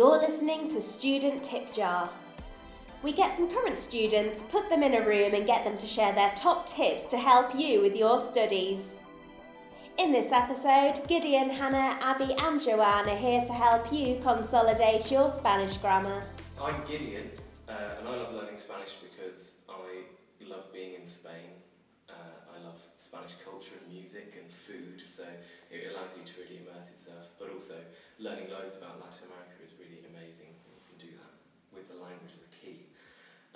You're listening to Student Tip Jar. We get some current students, put them in a room, and get them to share their top tips to help you with your studies. In this episode, Gideon, Hannah, Abi, and Joanne are here to help you consolidate your Spanish grammar. I'm Gideon, uh, and I love learning Spanish because I love being in Spain. Uh, I love Spanish culture and music and food, so it allows you to really immerse yourself. But also, learning loads about Latin America is really amazing. You can do that with the language as a key.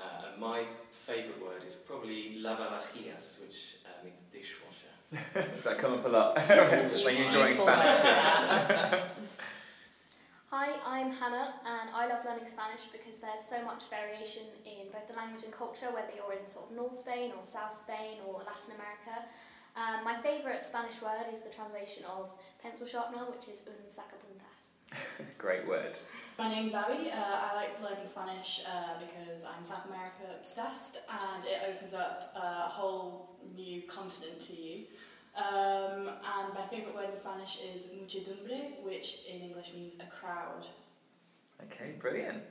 Uh, and my favourite word is probably lavavajillas, which uh, means dishwasher. Does that come up a lot when you're enjoying Spanish? Hi, I'm Hannah, and I love learning Spanish because there's so much variation in both the language and culture, whether you're in sort of North Spain or South Spain or Latin America. Um, my favourite Spanish word is the translation of pencil sharpener, which is un sacapuntas. Great word. My name's Abi. Uh, I like learning Spanish uh, because I'm South America obsessed and it opens up a whole new continent to you. Um, and my favourite word in Spanish is muchedumbre, which in English means a crowd. Okay, brilliant.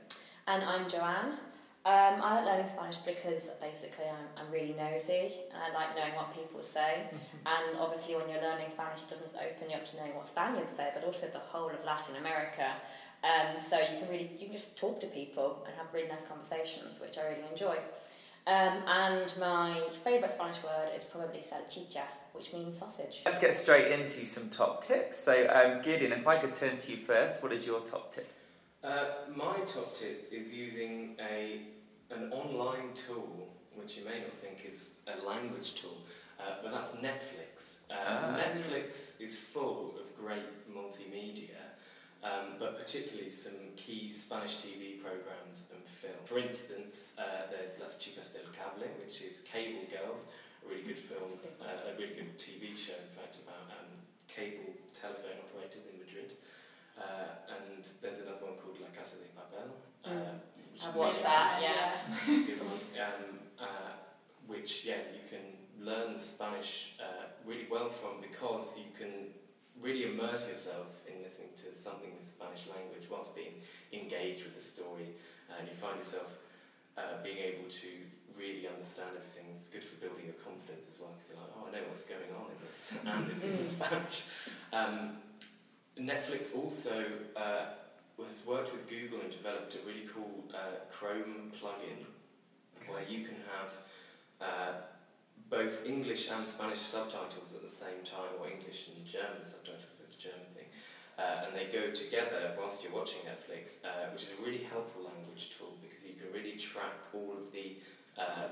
And I'm Joanne. Um, I like learning Spanish because basically I'm, I'm really nosy and I like knowing what people say. and obviously, when you're learning Spanish, it doesn't just open you up to knowing what Spaniards say, but also the whole of Latin America. Um, so you can really you can just talk to people and have really nice conversations, which I really enjoy. Um, and my favourite Spanish word is probably salchicha, which means sausage. Let's get straight into some top tips. So, um, Gideon, if I could turn to you first, what is your top tip? Uh, my top tip is using a an online tool, which you may not think is a language tool, uh, but that's Netflix. Uh, Ah. Netflix is full of great multimedia, um, but particularly some key Spanish TV programs and film. For instance, uh, there's Las Chicas del Cable, which is Cable Girls, a really good film, uh, a really good TV show, in fact, about um, cable telephone operators in Madrid. Uh, and there's another one called La Casa de Papel. Uh, which I've watched that, yeah. good one. Um, uh, which, yeah, you can learn Spanish uh, really well from because you can really immerse yourself in listening to something with Spanish language whilst being engaged with the story, and you find yourself uh, being able to really understand everything. It's good for building your confidence as well because you're like, oh, I know what's going on in this, and it's in Spanish. Um, Netflix also uh, has worked with Google and developed a really cool uh, Chrome plugin where you can have uh, both English and Spanish subtitles at the same time, or English and German subtitles if it's a German thing. Uh, and they go together whilst you're watching Netflix, uh, which is a really helpful language tool because you can really track all of the uh,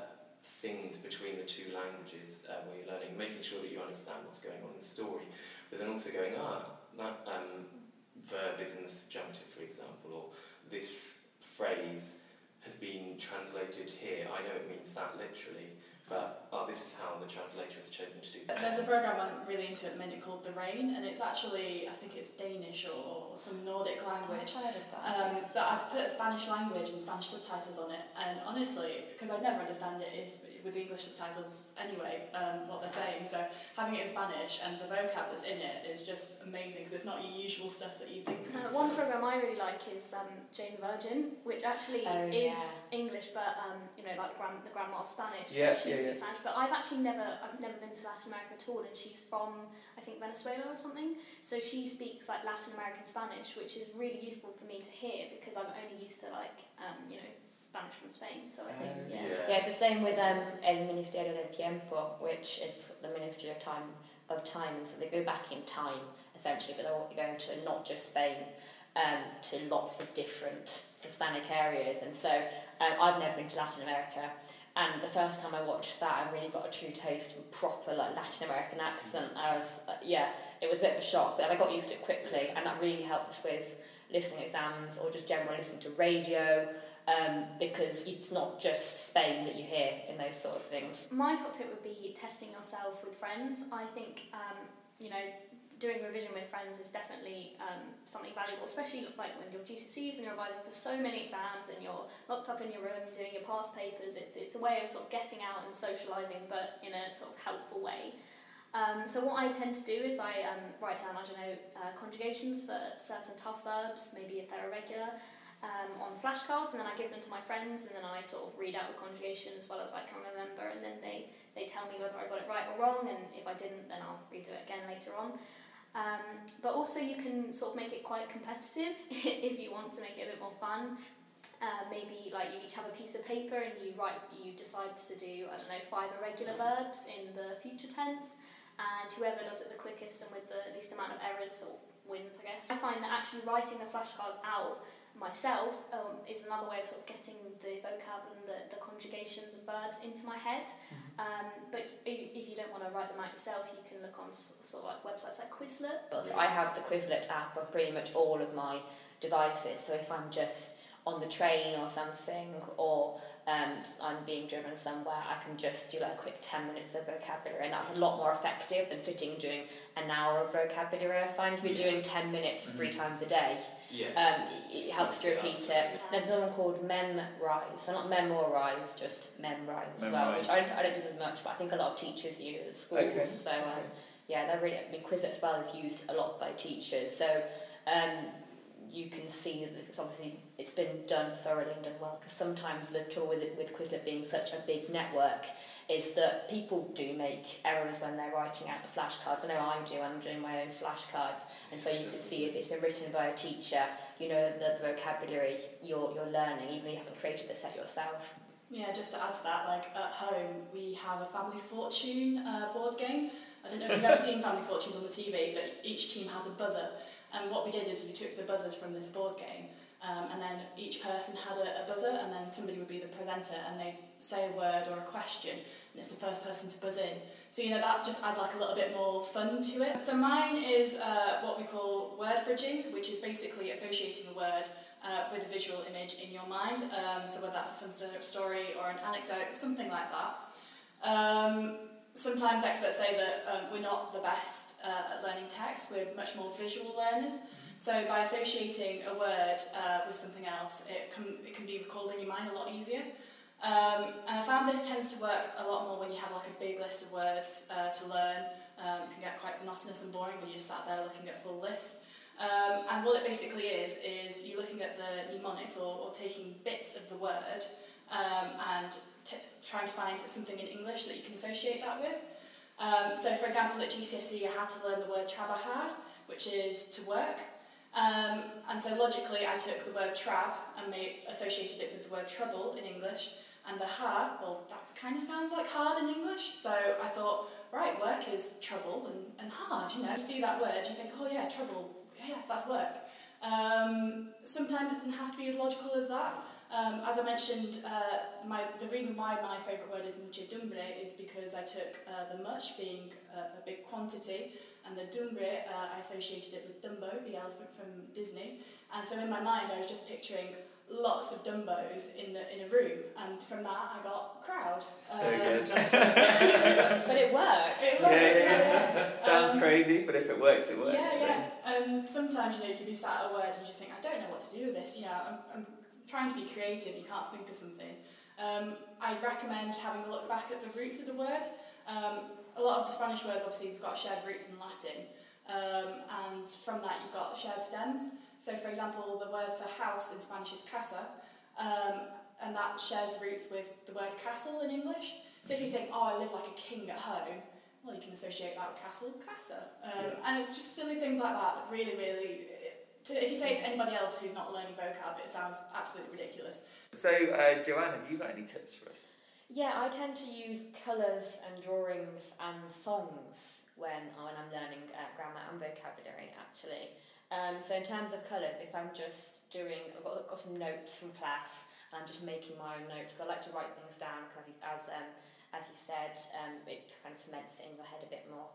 things between the two languages uh, where you're learning, making sure that you understand what's going on in the story, but then also going, ah, that um, verb is in the subjunctive, for example, or this phrase has been translated here. I know it means that literally, but oh, this is how the translator has chosen to do that. There's a program I'm really into at the minute called The Rain, and it's actually, I think it's Danish or, or some Nordic language. I heard of Um, but I've put Spanish language and Spanish subtitles on it, and honestly, because I'd never understand it if with the English subtitles anyway, um, what they're saying. So having it in Spanish and the vocab that's in it is just amazing because it's not your usual stuff that you think. Uh, one program I really like is um, Jane the Virgin, which actually Oh, is yeah. English, but um, you know, like the, grand, the grandma's Spanish. Yeah, so she yeah, speaks yeah. Spanish. But I've actually never, I've never been to Latin America at all, and she's from, I think, Venezuela or something. So she speaks like Latin American Spanish, which is really useful for me to hear because I'm only used to like, um, you know, Spanish from Spain. So I think, Um, yeah. yeah. Yeah, it's the same with um, El Ministerio del Tiempo, which is the Ministry of Time of Time, and so they go back in time essentially, but they're going to not just Spain, um, to lots of different Hispanic areas, and so um, I've never been to Latin America. And the first time I watched that, I really got a true taste of proper like Latin American accent. I was, uh, yeah, it was a bit of a shock, but I got used to it quickly, and that really helped with listening exams or just generally listening to radio um, because it's not just Spain that you hear in those sort of things. My top tip would be testing yourself with friends. I think, um, you know, doing revision with friends is definitely um, something valuable, especially like when you're GCSEs, when you're revising for so many exams and you're locked up in your room doing your past papers. It's, it's a way of sort of getting out and socialising, but in a sort of helpful way. Um, so what I tend to do is I um, write down, I don't know, uh, conjugations for certain tough verbs, maybe if they're irregular, um, on flashcards, and then I give them to my friends, and then I sort of read out the conjugation as well as I can remember, and then they, they tell me whether I got it right or wrong, and if I didn't, then I'll redo it again later on. Um, but also you can sort of make it quite competitive if you want to make it a bit more fun. Uh, maybe like you each have a piece of paper and you write, you decide to do I don't know five irregular verbs in the future tense, and whoever does it the quickest and with the least amount of errors sort of wins, I guess. I find that actually writing the flashcards out myself um, is another way of sort of getting the vocab and the, the conjugations of verbs into my head. Um, but if, you don't want to write them out yourself, you can look on sort, sort of like websites like Quizlet. I have the Quizlet app on pretty much all of my devices. So if I'm just on the train or something, or um, I'm being driven somewhere, I can just do like a quick 10 minutes of vocabulary, and that's a lot more effective than sitting doing an hour of vocabulary. I find if you're Yeah. doing 10 minutes three Mhm. times a day, Yeah. um, it, it helps to repeat it. There's another one called Memrise, so not memorize, just memrise as well, which I don't, I don't use as much, but I think a lot of teachers use at schools. Okay, So um, okay. yeah, they're really. I mean, Quizlet as well is used a lot by teachers. So um, you can see that it's obviously it's been done thoroughly and done well. Because sometimes the trouble with it, with Quizlet being such a big network is that people do make errors when they're writing out the flashcards. I know I do. I'm doing my own flashcards, and so you can see if it's been written by a teacher, you know the vocabulary you're you're learning, even though you haven't created the set yourself. Yeah, just to add to that, like at home we have a Family Fortune uh, board game. I don't know if you've ever seen Family Fortunes on the TV, but each team has a buzzer. And what we did is we took the buzzers from this board game, um, and then each person had a, a buzzer, and then somebody would be the presenter, and they say a word or a question, and it's the first person to buzz in. So you know that just adds like a little bit more fun to it. So mine is uh, what we call word bridging, which is basically associating a word uh, with a visual image in your mind. Um, so whether that's a fun story or an anecdote, something like that. Um, sometimes experts say that um, we're not the best uh, at learning text. We're much more visual learners. So by associating a word uh, with something else, it can, it can be recalled in your mind a lot easier. Um, and I found this tends to work a lot more when you have like a big list of words uh, to learn. Um, it can get quite monotonous and boring when you just sat there looking at a full list. Um, and what it basically is, is you're looking at the mnemonics or, or taking bits of the word um, and trying to find something in English that you can associate that with. Um, so, for example, at GCSE, I had to learn the word trabajar, which is to work. Um, and so, logically, I took the word trab and made, associated it with the word trouble in English. And the hard, well, that kind of sounds like hard in English. So I thought, right, work is trouble and, and hard, you know. You see that word, you think, oh yeah, trouble, yeah, that's work. Um, sometimes it doesn't have to be as logical as that. Um, as I mentioned, uh, my, the reason why my favourite word is muchedumbre is because I took uh, the much being a, a big quantity and the dumbre, uh, I associated it with Dumbo, the elephant from Disney. And so in my mind, I was just picturing lots of Dumbos in, the, in a room, and from that, I got crowd. So Um, good. But it works. It yeah, works, yeah, yeah. Sounds Um, crazy, but if it works, it works. Yeah, so. yeah. And sometimes, you know, you can be sat at a word and you just think, I don't know what to do with this. You know, I'm, I'm trying to be creative, you can't think of something. Um, I'd recommend having a look back at the roots of the word. Um, a lot of the Spanish words, obviously, have got shared roots in Latin. Um, and from that, you've got shared stems. So, for example, the word for house in Spanish is casa, um, and that shares roots with the word castle in English. So, if you think, oh, I live like a king at home, well, you can associate that with castle, casa. Um, And it's just silly things like that that really, really. To, if you say it to anybody else who's not learning vocab, it sounds absolutely ridiculous. So, uh, Joanne, have you got any tips for us? Yeah, I tend to use colours and drawings and songs when, when I'm learning uh, grammar and vocabulary, actually. Um, so in terms of colours, if I'm just doing, I've got, got some notes from class and I'm just making my own notes, 'cause I like to write things down because as, um, as you said, um, it kind of cements it in your head a bit more.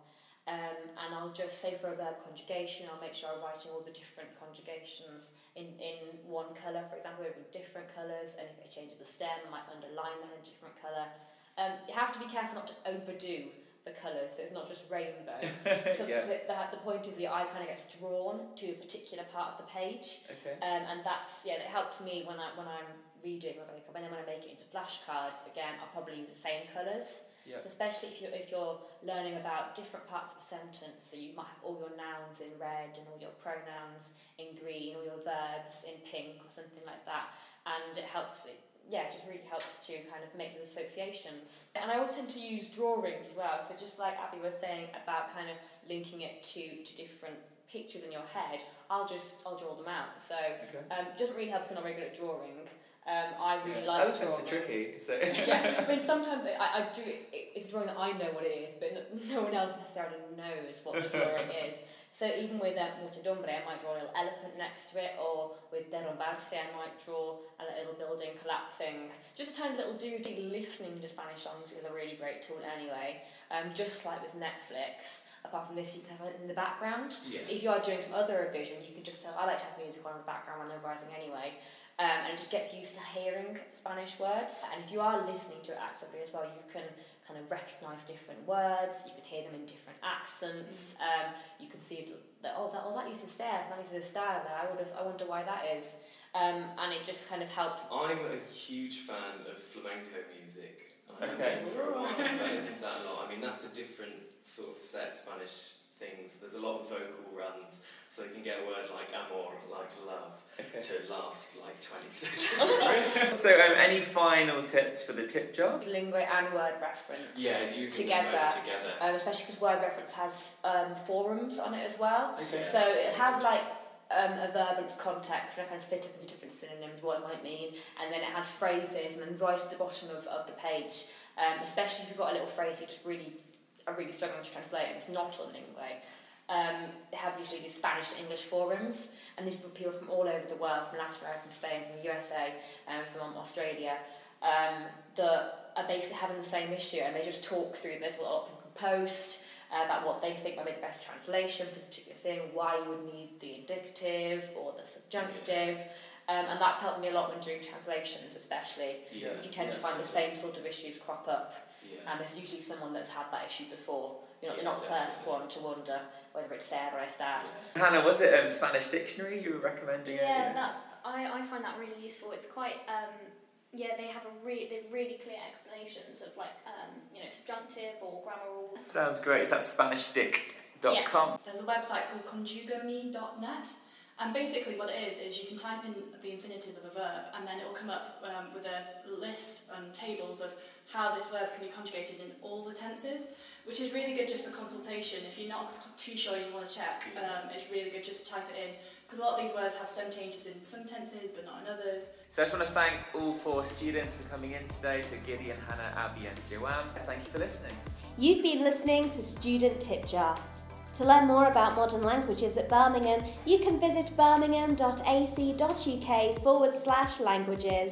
Um, and I'll just say for a verb conjugation, I'll make sure I'm writing all the different conjugations in, in one colour, for example, with different colours, and if it changes the stem, I might underline that in a different colour. Um, you have to be careful not to overdo the colours, so it's not just rainbow. so yeah. the, the point is the eye kind of gets drawn to a particular part of the page, Okay. um, and that's yeah, that helps me when I when I'm redoing my makeup. And then when I make it into flashcards, again, I'll probably use the same colours. Yeah. So especially if you're, if you're learning about different parts of a sentence, so you might have all your nouns in red and all your pronouns in green, all your verbs in pink or something like that, and it helps it yeah, it just really helps to kind of make the associations. And I also tend to use drawings as well. So just like Abi was saying about kind of linking it to, to different pictures in your head, I'll just I'll draw them out. So Okay. um, it doesn't really help if you're not very good at drawing. Um, I really Yeah. like Elephants are drawing. tricky, so. yeah, I mean sometimes I, I do it, it's a drawing that I know what it is, but no, one else necessarily knows what the drawing is. So even with um, Muchedumbre, I might draw a little elephant next to it, or with Derrumbarse, I might draw a little building collapsing. Just a tiny little doodle. Listening to Spanish songs is a really great tool anyway. Um, just like with Netflix, apart from this, you can have it in the background. Yeah. So if you are doing some other revision, you can just have, I like to have music on in the background when I'm writing anyway. Um, and it just gets used to hearing Spanish words. And if you are listening to it actively as well, you can kind of recognise different words, you can hear them in different accents, um, you can see that, oh, that, oh, that uses there, that uses a style there, I, would have, I wonder why that is. Um, and it just kind of helps. I'm a huge fan of flamenco music. I've Okay. for a while, so I listen to that a lot. I mean, that's a different sort of set of Spanish things. There's a lot of vocal runs, so you can get a word like amor, like love, to last like 20 seconds. So, um, any final tips for the tip jar? Linguee and word reference. yeah, using Together. them both together. Um, especially because word reference has um, forums on it as well. Okay. So it has like um, a verb and its context, and I kind of split up into different synonyms, what it might mean, and then it has phrases, and then right at the bottom of, of the page, um, especially if you've got a little phrase you just really are really struggling to translate, and it's not on Linguee. Um, they have usually these Spanish to English forums, and these are people from all over the world, from Latin America, from Spain, from the USA, and from Australia, um, that are basically having the same issue, and they just talk through this little open post uh, about what they think might be the best translation for the particular thing, why you would need the indicative or the subjunctive. Um, and that's helped me a lot when doing translations, especially. yeah, you tend to yeah, find the same sort of issues crop up, Yeah. and there's usually someone that's had that issue before. You're not, Yeah, you're not the first one to wonder whether it's there or it's there. Hannah, was it um, Spanish dictionary you were recommending? Yeah, earlier? that's I, I find that really useful. It's quite um, yeah they have a re- they've really clear explanations of like um, you know subjunctive or grammar rules. Sounds great. Is that SpanishDict.com? There's a website called conjugame.net, and basically what it is is you can type in the infinitive of a verb, and then it will come up um, with a list and tables of how this verb can be conjugated in all the tenses, which is really good just for consultation. If you're not too sure you want to check, um, it's really good just to type it in because a lot of these words have stem changes in some tenses but not in others. So I just want to thank all four students for coming in today. So Gideon, Hannah, Abi, and Joanne. Thank you for listening. You've been listening to Student Tip Jar. To learn more about modern languages at Birmingham, you can visit birmingham.ac.uk forward slash languages.